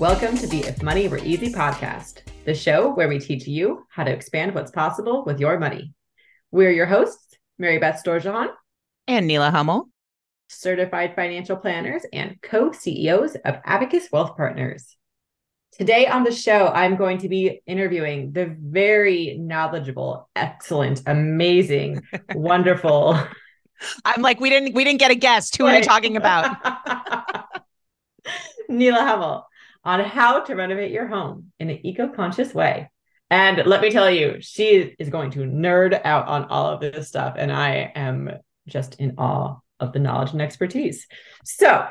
Welcome to the If Money Were Easy podcast, the show where we teach you how to expand what's possible with your money. We're your hosts, Mary Beth Storjohann and Neela Hummel, certified financial planners and co CEOs of Abacus Wealth Partners. Today on the show, I'm going to be interviewing the very knowledgeable, excellent, amazing, wonderful. I'm like, we didn't we didn't get a guest. Who right. are you talking about? Neela Hummel on how to renovate your home in an eco-conscious way. And let me tell you, she is going to nerd out on all of this stuff. And I am just in awe of the knowledge and expertise. So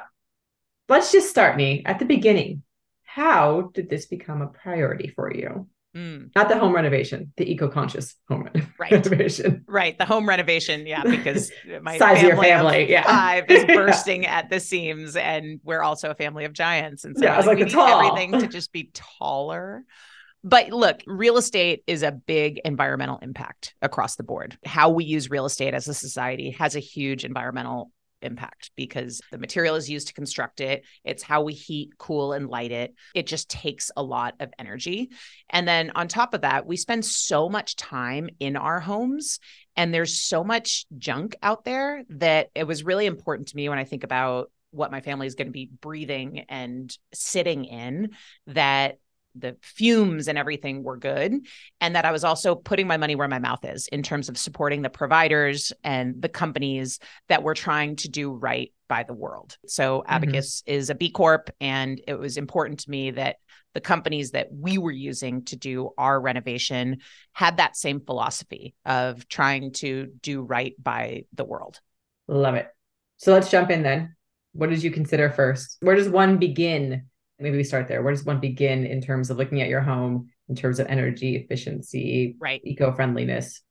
let's just start me at the beginning how did this become a priority for you? Mm. Not the home renovation, the eco-conscious home right. renovation. Right, the home renovation. Yeah, because my size family of your family, yeah, five is bursting yeah. at the seams, and we're also a family of giants, and so yeah, I was like, like everything to just be taller. But look, real estate is a big environmental impact across the board. How we use real estate as a society has a huge environmental impact because the material is used to construct it. It's how we heat, cool, and light it. It just takes a lot of energy. And then on top of that, we spend so much time in our homes and there's so much junk out there that it was really important to me when I think about what my family is going to be breathing and sitting in that the fumes and everything were good and that i was also putting my money where my mouth is in terms of supporting the providers and the companies that were trying to do right by the world so mm-hmm. abacus mm-hmm. is a b corp and it was important to me that the companies that we were using to do our renovation had that same philosophy of trying to do right by the world love it so let's jump in then what did you consider first where does one begin maybe we start there. Where does one begin in terms of looking at your home, in terms of energy efficiency, right, eco friendliness?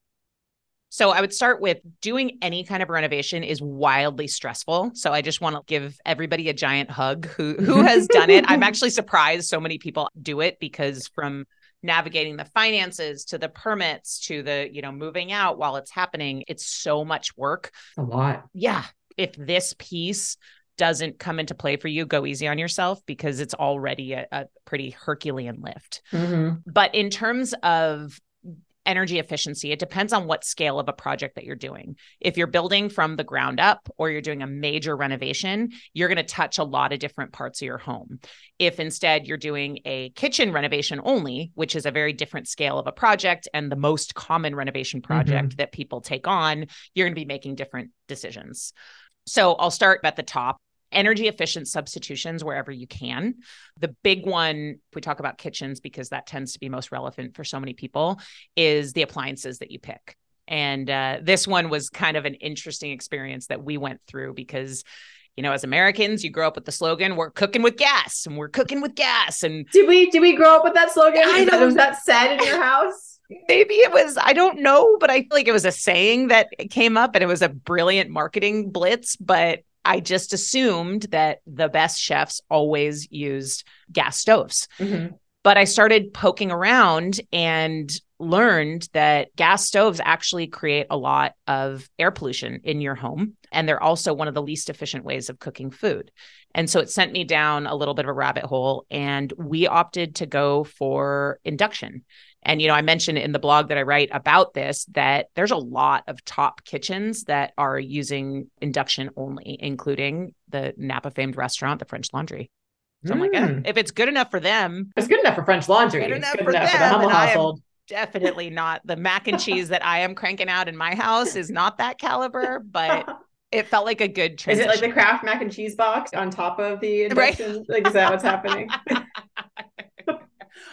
So I would start with doing any kind of renovation is wildly stressful. So I just want to give everybody a giant hug who who has done it. I'm actually surprised so many people do it because from navigating the finances to the permits to the, you know, moving out while it's happening, it's so much work. A lot. Yeah. If this piece doesn't come into play for you, go easy on yourself because it's already a, a pretty Herculean lift. Mm-hmm. But in terms of energy efficiency, it depends on what scale of a project that you're doing. If you're building from the ground up or you're doing a major renovation, you're going to touch a lot of different parts of your home. If instead you're doing a kitchen renovation only, which is a very different scale of a project and the most common renovation project mm-hmm. that people take on, you're going to be making different decisions. So I'll start at the top energy efficient substitutions wherever you can. The big one, if we talk about kitchens, because that tends to be most relevant for so many people, is the appliances that you pick. And uh, this one was kind of an interesting experience that we went through because you know, as Americans, you grow up with the slogan, we're cooking with gas and we're cooking with gas. And did we did we grow up with that slogan? I don't, was that said in your house? Maybe it was, I don't know, but I feel like it was a saying that came up and it was a brilliant marketing blitz. But I just assumed that the best chefs always used gas stoves. Mm-hmm. But I started poking around and learned that gas stoves actually create a lot of air pollution in your home. And they're also one of the least efficient ways of cooking food. And so it sent me down a little bit of a rabbit hole. And we opted to go for induction. And, you know, I mentioned in the blog that I write about this that there's a lot of top kitchens that are using induction only, including the Napa famed restaurant, the French Laundry. So mm. I'm like, eh, hmm. if it's good enough for them, it's good enough for French Laundry. Good enough, good for, enough them, for the Hummel household. Definitely not. The mac and cheese that I am cranking out in my house is not that caliber, but it felt like a good transition. Is it like the Kraft mac and cheese box on top of the induction? Right? Like, is that what's happening?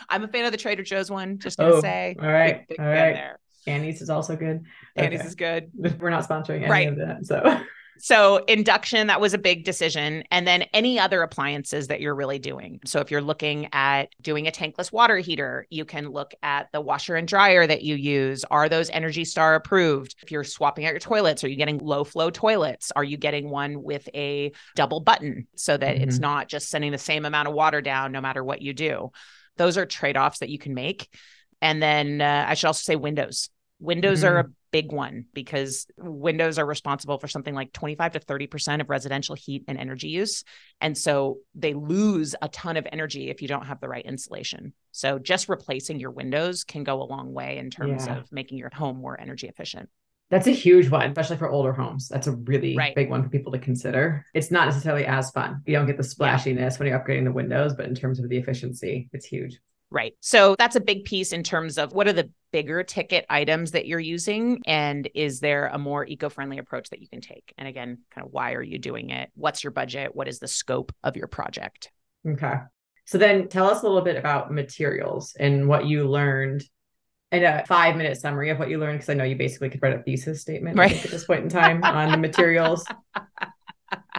I'm a fan of the Trader Joe's one. Just gonna oh, say. All right. Big, big all right. There. Annie's is also good. Annie's okay. is good. We're not sponsoring any right. of that. So so induction, that was a big decision. And then any other appliances that you're really doing. So if you're looking at doing a tankless water heater, you can look at the washer and dryer that you use. Are those Energy Star approved? If you're swapping out your toilets, are you getting low flow toilets? Are you getting one with a double button so that mm-hmm. it's not just sending the same amount of water down no matter what you do? Those are trade offs that you can make. And then uh, I should also say windows. Windows mm-hmm. are a big one because windows are responsible for something like 25 to 30% of residential heat and energy use. And so they lose a ton of energy if you don't have the right insulation. So just replacing your windows can go a long way in terms yeah. of making your home more energy efficient. That's a huge one, especially for older homes. That's a really right. big one for people to consider. It's not necessarily as fun. You don't get the splashiness yeah. when you're upgrading the windows, but in terms of the efficiency, it's huge. Right. So that's a big piece in terms of what are the bigger ticket items that you're using? And is there a more eco friendly approach that you can take? And again, kind of why are you doing it? What's your budget? What is the scope of your project? Okay. So then tell us a little bit about materials and what you learned in a five minute summary of what you learned. Cause I know you basically could write a thesis statement right. at this point in time on the materials.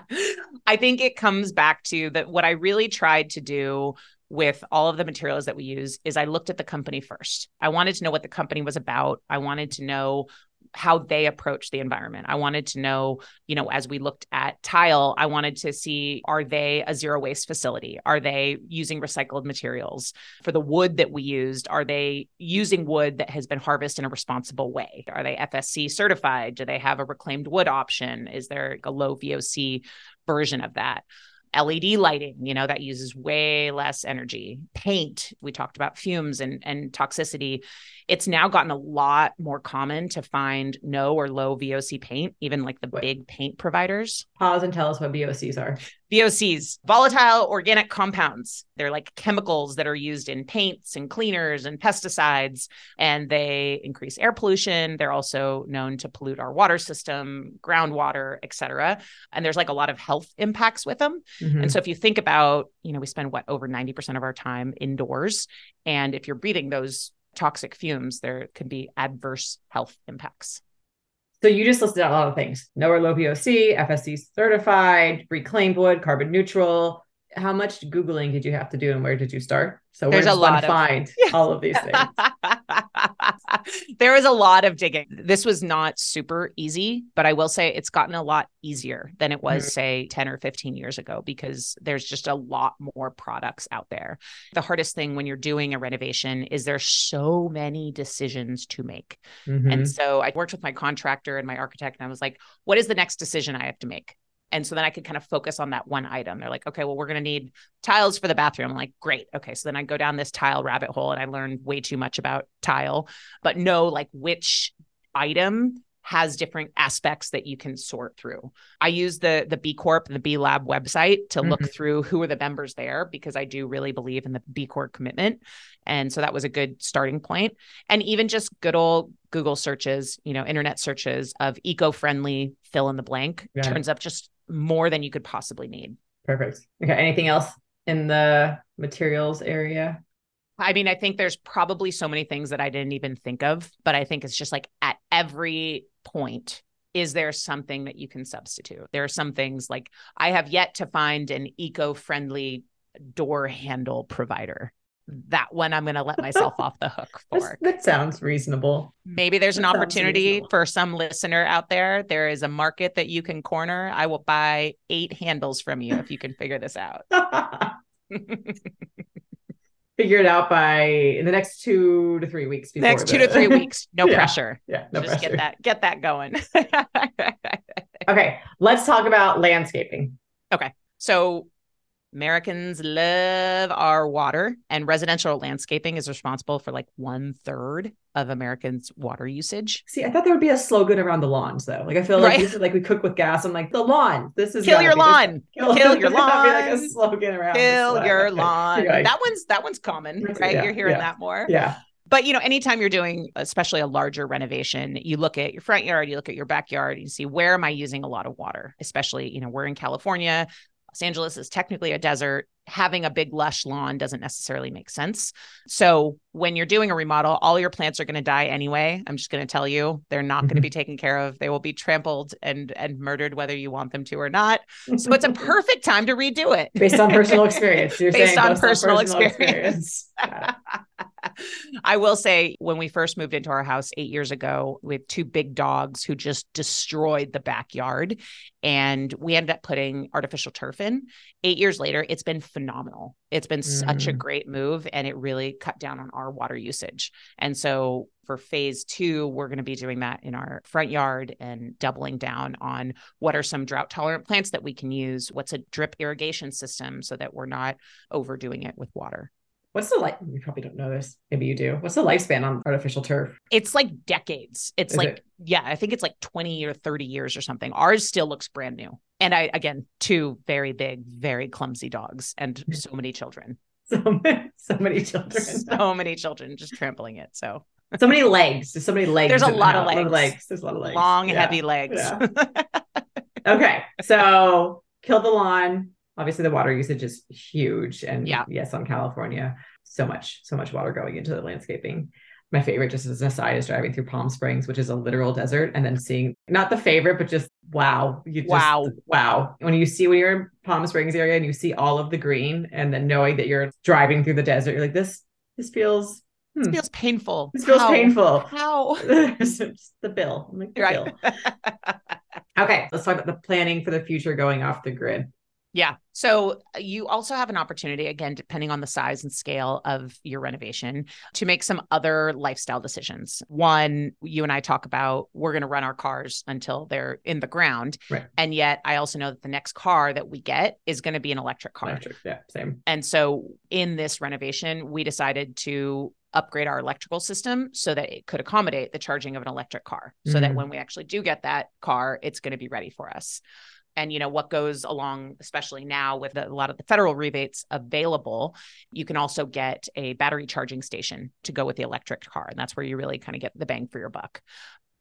I think it comes back to that what I really tried to do with all of the materials that we use is I looked at the company first. I wanted to know what the company was about. I wanted to know how they approach the environment. I wanted to know, you know, as we looked at tile, I wanted to see are they a zero waste facility? Are they using recycled materials? For the wood that we used, are they using wood that has been harvested in a responsible way? Are they FSC certified? Do they have a reclaimed wood option? Is there a low VOC version of that? LED lighting, you know, that uses way less energy. Paint, we talked about fumes and, and toxicity. It's now gotten a lot more common to find no or low VOC paint, even like the Wait. big paint providers. Pause and tell us what VOCs are. VOCs, volatile organic compounds. They're like chemicals that are used in paints and cleaners and pesticides, and they increase air pollution. They're also known to pollute our water system, groundwater, et cetera. And there's like a lot of health impacts with them. Mm-hmm. And so if you think about, you know, we spend what over 90% of our time indoors. And if you're breathing those toxic fumes, there could be adverse health impacts. So you just listed out a lot of things. No or low VOC, FSC certified, reclaimed wood, carbon neutral. How much Googling did you have to do and where did you start? So there's a lot of find all of these things. there was a lot of digging. This was not super easy, but I will say it's gotten a lot easier than it was, mm-hmm. say, 10 or 15 years ago, because there's just a lot more products out there. The hardest thing when you're doing a renovation is there's so many decisions to make. Mm-hmm. And so I worked with my contractor and my architect, and I was like, what is the next decision I have to make? And so then I could kind of focus on that one item. They're like, okay, well, we're going to need tiles for the bathroom. I'm like, great. Okay. So then I go down this tile rabbit hole and I learned way too much about tile, but know like which item has different aspects that you can sort through. I use the the B Corp the B Lab website to mm-hmm. look through who are the members there because I do really believe in the B Corp commitment. And so that was a good starting point. And even just good old Google searches, you know, internet searches of eco-friendly fill in the blank yeah. turns up just more than you could possibly need. Perfect. Okay. Anything else in the materials area? I mean, I think there's probably so many things that I didn't even think of, but I think it's just like at every point, is there something that you can substitute? There are some things like I have yet to find an eco friendly door handle provider that one I'm going to let myself off the hook for. That sounds reasonable. Maybe there's an that opportunity for some listener out there. There is a market that you can corner. I will buy eight handles from you if you can figure this out. figure it out by in the next two to three weeks. next two the... to three weeks. No yeah. pressure. Yeah. No Just pressure. get that, get that going. okay. Let's talk about landscaping. Okay. So Americans love our water, and residential landscaping is responsible for like one third of Americans' water usage. See, I thought there would be a slogan around the lawns, though. Like I feel like right. like we cook with gas. I'm like the lawn. This is kill your lawn. Kill, kill your lawn. like a slogan around. Kill your lawn. That one's that one's common, right? Yeah, You're hearing yeah, that more. Yeah. But you know, anytime you're doing, especially a larger renovation, you look at your front yard, you look at your backyard, you see where am I using a lot of water? Especially, you know, we're in California. Los Angeles is technically a desert. Having a big lush lawn doesn't necessarily make sense. So when you're doing a remodel, all your plants are going to die anyway. I'm just going to tell you, they're not mm-hmm. going to be taken care of. They will be trampled and and murdered whether you want them to or not. So it's a perfect time to redo it. Based on personal experience. You're based on, on personal, personal experience. experience. I will say when we first moved into our house eight years ago with two big dogs who just destroyed the backyard, and we ended up putting artificial turf in. Eight years later, it's been phenomenal. It's been mm. such a mm. great move, and it really cut down on our water usage. And so For phase two, we're going to be doing that in our front yard and doubling down on what are some drought tolerant plants that we can use. What's a drip irrigation system so that we're not overdoing it with water. What's the like? You probably don't know this. Maybe you do. What's the lifespan on artificial turf? It's like decades. It's Is like, it? yeah, I think it's like 20 or 30 years or something. Ours still looks brand new. And I, again, two very big, very clumsy dogs and so many children. So, many- so many children. So many children just trampling it. So so many legs. There's so many legs. There's a in the lot of house. legs. There's a lot of legs. long, Yeah. heavy legs. Yeah. Okay. So kill the lawn. Obviously, the water usage is huge. And Yeah. yes, on California, so much, so much water going into the landscaping. My favorite, just as an aside, is driving through Palm Springs, which is a literal desert, and then seeing not the favorite, but just wow. You just, Wow. Wow. When you see when you're in Palm Springs area and you see all of the green, and then knowing that you're driving through the desert, you're like, this, this feels This hmm, feels painful. this feels How? painful. How? The bill. I'm like, the Right. bill. Okay, let's talk about the planning for the future going off the grid. Yeah. So uh, you also have an opportunity, again, depending on the size and scale of your renovation, to make some other lifestyle decisions. One, you and I talk about we're going to run our cars until they're in the ground. Right. And yet I also know that the next car that we get is going to be an electric car. Electric, yeah, same. And so in this renovation, we decided to upgrade our electrical system so that it could accommodate the charging of an electric car so that Mhm. when we actually do get that car, it's going to be ready for us. And you know what goes along, especially now with a lot of the federal rebates available, you can also get a battery charging station to go with the electric car, and that's where you really kind of get the bang for your buck.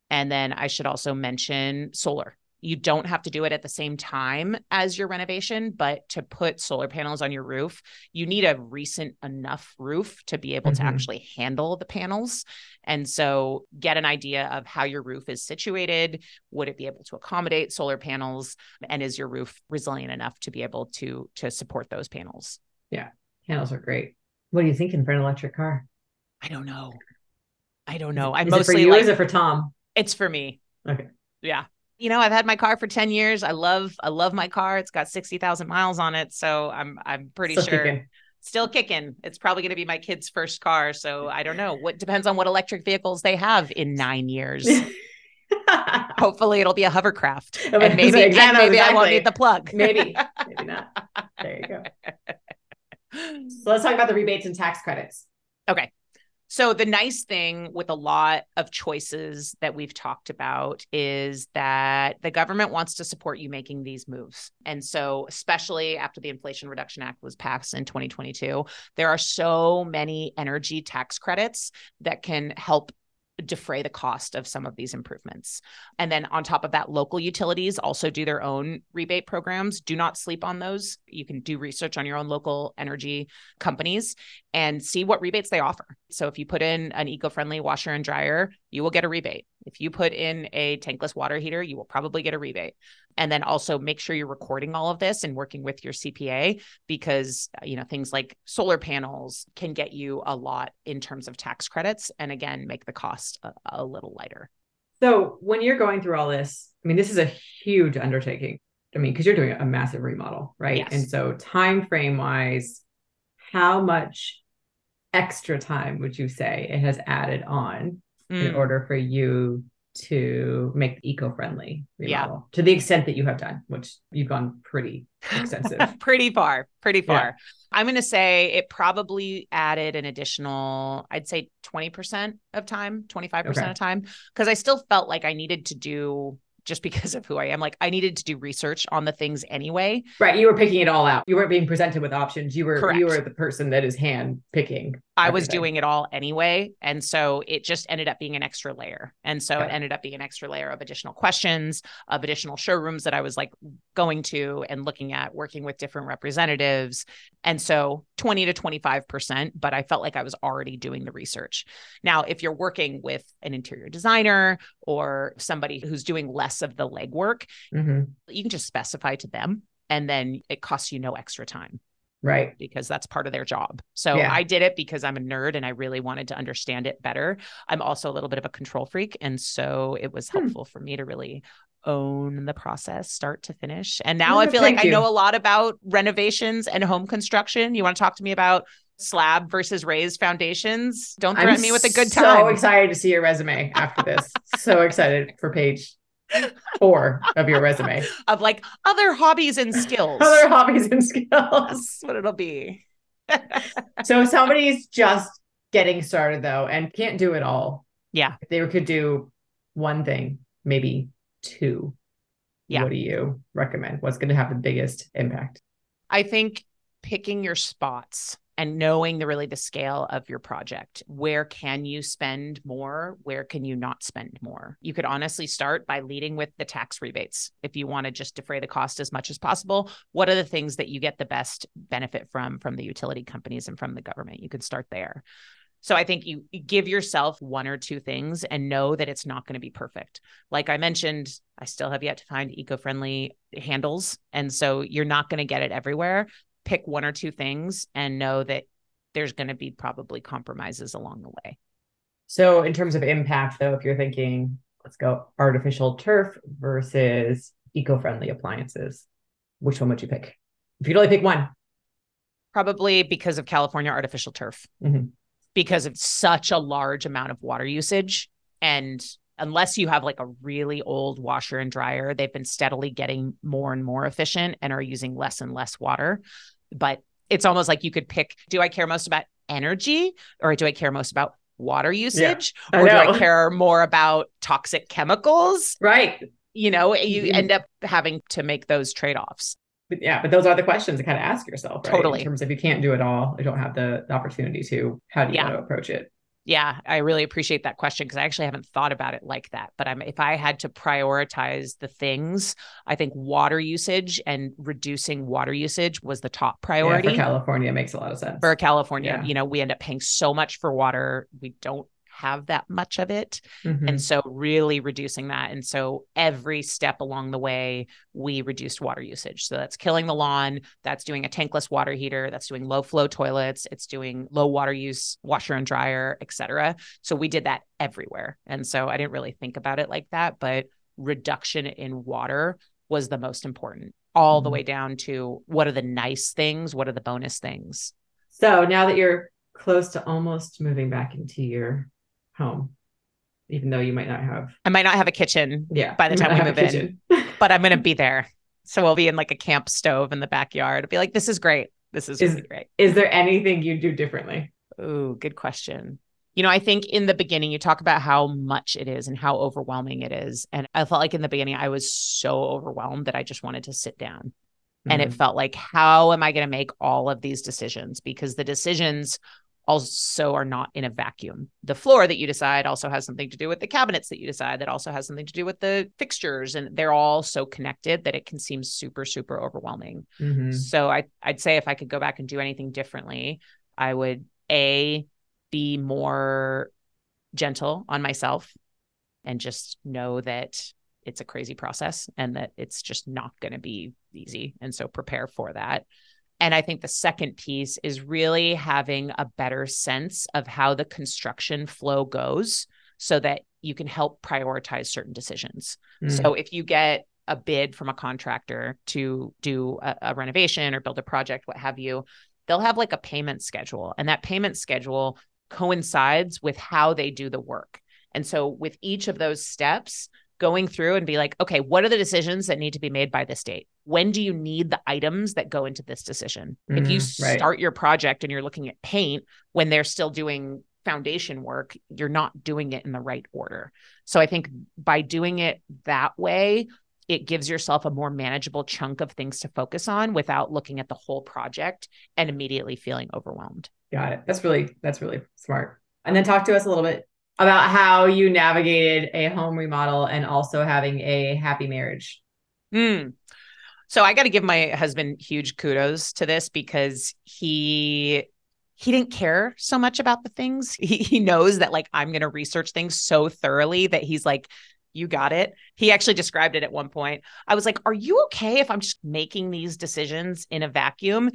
And then I should also mention solar. You don't have to do it at the same time as your renovation, but to put solar panels on your roof, you need a recent enough roof to be able to Mhm. actually handle the panels. And so get an idea of how your roof is situated. Would it be able to accommodate solar panels? And is your roof resilient enough to be able to to support those panels? Yeah. Panels are great. What are you thinking for an electric car? I don't know. I don't know. I Is it for mostly you like is it for Tom? it's for me. Okay. Yeah. You know, I've had my car for 10 years. I love I love my car. It's got 60,000 miles on it, so I'm I'm pretty Still sure kicking. still kicking. It's probably going to be my kid's first car, so I don't know. What depends on what electric vehicles they have in 9 years. Hopefully it'll be a hovercraft. And maybe, and exactly, maybe I won't need the plug. maybe, maybe not. There you go. So let's talk about the rebates and tax credits. Okay. So the nice thing with a lot of choices that we've talked about is that the government wants to support you making these moves. And so especially after the Inflation Reduction Act was passed in 2022, there are so many energy tax credits that can help defray the cost of some of these improvements. And then on top of that, local utilities also do their own rebate programs. Do not sleep on those. You can do research on your own local energy companies and see what rebates they offer. So if you put in an eco-friendly washer and dryer, you will get a rebate. If you put in a tankless water heater, you will probably get a rebate. And then also make sure you're recording all of this and working with your CPA because uh, you know things like solar panels can get you a lot in terms of tax credits and again make the cost a, a little lighter. So when you're going through all this, I mean, this is a huge undertaking. I mean, because you're doing a massive remodel, right? Yes. And so time frame wise, how much extra time would you say it has added on in Mm. order for you to make eco-friendly Yeah. remodel to the extent that you have done, which you've gone pretty extensive. pretty far, pretty Yeah. far. I'm going to say it probably added an additional, I'd say 20% of time, 25% Okay. of time, because I still felt like I needed to do just because of who I am. Like I needed to do research on the things anyway. right. You were picking it all out. You weren't being presented with options. You were Correct. you were the person that is hand picking. I was doing it all anyway. And so it just ended up being an extra layer. And so Okay. it ended up being an extra layer of additional questions, of additional showrooms that I was like going to and looking at, working with different representatives. And so 20 to 25%, but I felt like I was already doing the research. Now, if you're working with an interior designer or somebody who's doing less of the legwork, Mhm. you can just specify to them and then it costs you no extra time Right. because that's part of their job. So Yeah. I did it because I'm a nerd and I really wanted to understand it better. I'm also a little bit of a control freak. And so it was Hmm. helpful for me to really own the process start to finish. And now Oh, I feel like thank I know a lot about renovations and home construction. You want to talk to me about slab versus raised foundations. Don't threaten I'm me with a good time So excited to see your resume after this. so excited for page four of your resume. of like other hobbies and skills. Other hobbies and skills. That's what it'll be. So if somebody's just getting started though and can't do it all. Yeah. If they could do one thing, maybe two. Yeah. What do you recommend? What's going to have the biggest impact? I think picking your spots and knowing the really the scale of your project. Where can you spend more? Where can you not spend more? You could honestly start by leading with the tax rebates. If you want to just defray the cost as much as possible, what are the things that you get the best benefit from from the utility companies and from the government? You could start there. So I think you give yourself one or two things and know that it's not going to be perfect. Like I mentioned, I still have yet to find eco-friendly handles, and so you're not going to get it everywhere. Pick one or two things and know that there's going to be probably compromises along the way. So in terms of impact though, if you're thinking, let's go artificial turf versus eco-friendly appliances, which one would you pick? If you could only pick one. Probably because of California artificial turf, Mhm. because of such a large amount of water usage. And unless you have like a really old washer and dryer, they've been steadily getting more and more efficient and are using less and less water. But it's almost like you could pick do I care most about energy or do I care most about water usage? I or do. I care more about toxic chemicals? Right. You know, you Mhm. end up having to make those trade offs. But yeah, but those are the questions to kind of ask yourself, right? Totally. In terms of you can't do it all, you don't have the, the opportunity to, how do you Yeah. want to approach it? Yeah, I really appreciate that question because I actually haven't thought about it like that. But I'm if I had to prioritize the things, I think water usage and reducing water usage was the top Yeah, priority. for California, makes a lot of sense. for California, Yeah. you know, we end up paying so much for water. We don't have that much of it. Mhm. And so really reducing that. And so every step along the way, we reduced water usage. So that's killing the lawn, that's doing a tankless water heater, that's doing low flow toilets, it's doing low water use washer and dryer, et cetera. So we did that everywhere. And so I didn't really think about it like that, but reduction in water was the most important, all the Mhm. way down to what are the nice things, what are the bonus things. So now that you're close to almost moving back into your home, even though you might not have, I might not have a kitchen, yeah, By the time we not have a move in. but I'm going to be there. So we'll be in like a camp stove in the backyard. I'll be like, this is great. This is, Is- really great. Is there anything you do differently? Oh, good question. You know, I think in the beginning, you talk about how much it is and how overwhelming it is. And I felt like in the beginning, I was so overwhelmed that I just wanted to sit down. And it Mhm. felt like, how am I going to make all of these decisions? Because the decisions also are not in a vacuum. The floor that you decide also has something to do with the cabinets that you decide, that also has something to do with the fixtures. And they're all so connected that it can seem super, super overwhelming. Mhm. So I, I'd say if I could go back and do anything differently, I would A, be more gentle on myself and just know that it's a crazy process and that it's just not going to be easy. And so prepare for that. And I think the second piece is really having a better sense of how the construction flow goes so that you can help prioritize certain decisions. Mm. So if you get a bid from a contractor to do a, a renovation or build a project, what have you, they'll have like a payment schedule. And that payment schedule coincides with how they do the work. And so with each of those steps, going through and be like, okay, what are the decisions that need to be made by this date? When do you need the items that go into this decision? if you Mhm, right. start your project and you're looking at paint when they're still doing foundation work, you're not doing it in the right order. So I think by doing it that way, it gives yourself a more manageable chunk of things to focus on without looking at the whole project and immediately feeling overwhelmed. Got it. That's really that's really smart. And then talk to us a little bit about how you navigated a home remodel and also having a happy marriage. Mm. So I got to give my husband huge kudos to this because he he didn't care so much about the things. He he knows that like I'm going to research things so thoroughly that he's like you got it. He actually described it at one point. I was like, "Are you okay if I'm just making these decisions in a vacuum?"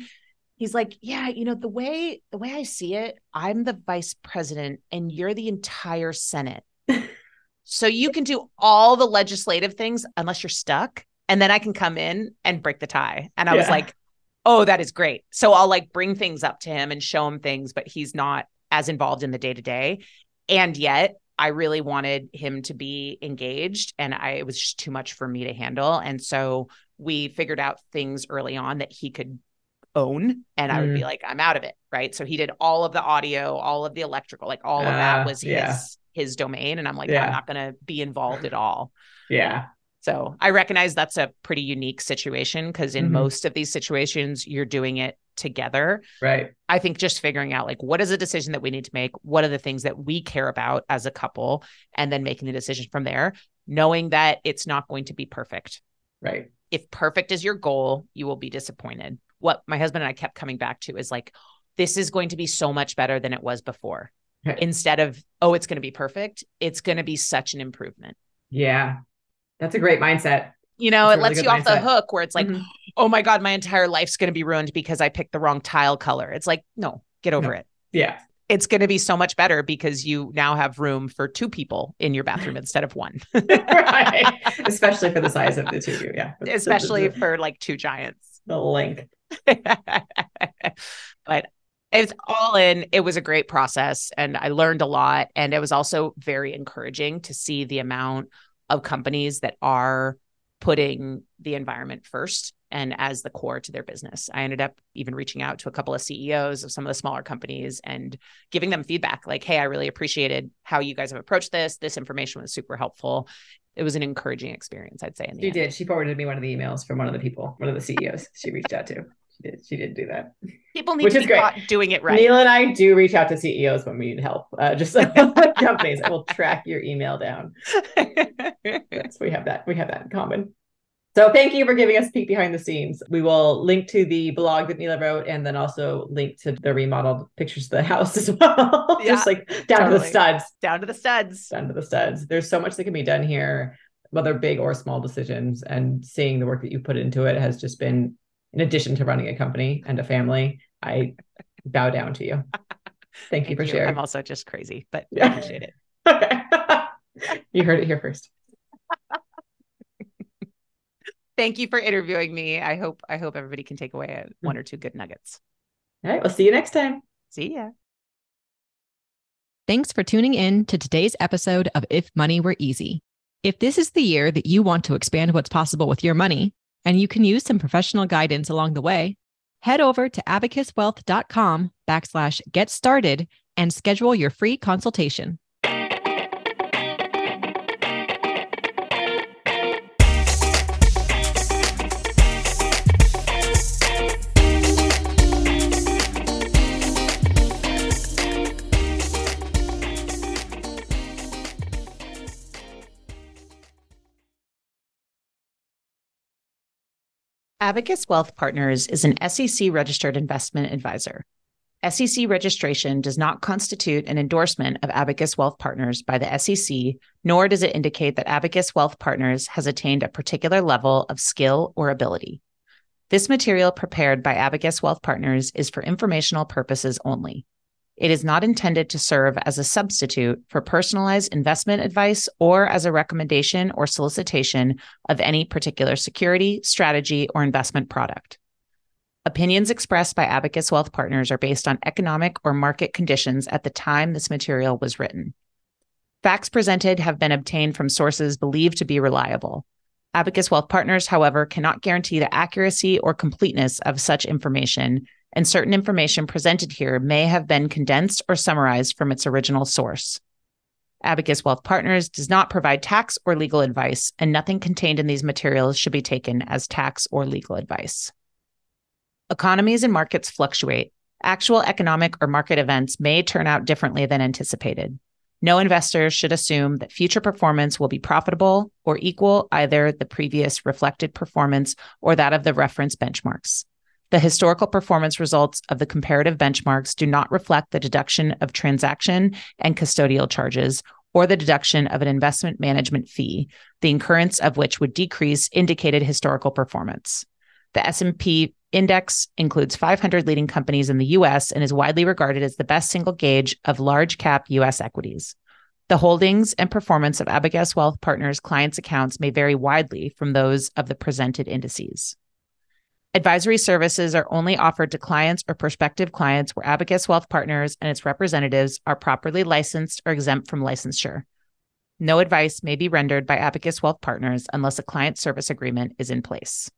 He's like, "Yeah, you know, the way the way I see it, I'm the vice president and you're the entire Senate. So you can do all the legislative things unless you're stuck. And then I can come in and break the tie. And I was like, Oh, that is great. So I'll like bring things up to him and show him things, but he's not as involved in the day to day. And yet, I really wanted him to be engaged, and I it was just too much for me to handle. And so we figured out things early on that he could own, and I would be Mm. like, I'm out of it, right? So he did all of the audio, all of the electrical, like all of that Ah, was yeah. his his domain, and I'm like, Yeah. I'm not going to be involved at all. Yeah. So I recognize that's a pretty unique situation because in Mhm. most of these situations, you're doing it together. Right. I think just figuring out like what is a decision that we need to make? What are the things that we care about as a couple? And then making the decision from there, knowing that it's not going to be perfect. Right. If perfect is your goal, you will be disappointed. What my husband and I kept coming back to is like, this is going to be so much better than it was before. Instead of, oh, it's going to be perfect, it's going to be such an improvement. Yeah. That's a great mindset. You know, That's it really lets you off the hook where it's like, Mhm. oh my God, my entire life's going to be ruined because I picked the wrong tile color. It's like, no, get over No. it. yeah. It's going to be so much better because you now have room for two people in your bathroom instead of one, right. Especially for the size of the two of you. Yeah. Especially for like two giants. the length. but it's all in. It was a great process and I learned a lot. And it was also very encouraging to see the amount of companies that are putting the environment first and as the core to their business. I ended up even reaching out to a couple of CEOs of some of the smaller companies and giving them feedback like, hey, I really appreciated how you guys have approached this. This information was super helpful. It was an encouraging experience, I'd say. In the She end. did. She forwarded me one of the emails from one of the people, one of the CEOs she reached out to. She did. She did do that. People need Which to be great. caught doing it right. Neela and I do reach out to CEOs when we need help. Uh, just like companies, I will track your email down. Yes, we have that. We have that in common. So thank you for giving us a peek behind the scenes. We will link to the blog that Neela wrote and then also link to the remodeled pictures of the house as well. Yeah, Just like down to the studs. Down to the studs. Down to the studs. There's so much that can be done here, whether big or small decisions. And seeing the work that you put into it has just been, in addition to running a company and a family, I bow down to you. Thank, you for sharing. I'm also just crazy, but I appreciate it. Okay. you heard it here first. Thank you for interviewing me. I hope I hope everybody can take away a, one or two good nuggets. All right. We'll see you next time. See ya. Thanks for tuning in to today's episode of If Money Were Easy. If this is the year that you want to expand what's possible with your money, and you can use some professional guidance along the way, head over to abacuswealth.com backslash get started and schedule your free consultation. Abacus Wealth Partners is an SEC registered investment advisor. SEC registration does not constitute an endorsement of Abacus Wealth Partners by the SEC, nor does it indicate that Abacus Wealth Partners has attained a particular level of skill or ability. This material prepared by Abacus Wealth Partners is for informational purposes only. It is not intended to serve as a substitute for personalized investment advice or as a recommendation or solicitation of any particular security, strategy, or investment product. Opinions expressed by Abacus Wealth Partners are based on economic or market conditions at the time this material was written. Facts presented have been obtained from sources believed to be reliable. Abacus Wealth Partners, however, cannot guarantee the accuracy or completeness of such information, and certain information presented here may have been condensed or summarized from its original source. Abacus Wealth Partners does not provide tax or legal advice, and nothing contained in these materials should be taken as tax or legal advice. Economies and markets fluctuate. Actual economic or market events may turn out differently than anticipated. No investor should assume that future performance will be profitable or equal either the previous reflected performance or that of the reference benchmarks. The historical performance results of the comparative benchmarks do not reflect the deduction of transaction and custodial charges or the deduction of an investment management fee, the incurrence of which would decrease indicated historical performance. The S&P index includes 500 leading companies in the US and is widely regarded as the best single gauge of large cap US equities. The holdings and performance of Abacus Wealth Partners clients' accounts may vary widely from those of the presented indices. Advisory services are only offered to clients or prospective clients where Abacus Wealth Partners and its representatives are properly licensed or exempt from licensure. No advice may be rendered by Abacus Wealth Partners unless a client service agreement is in place.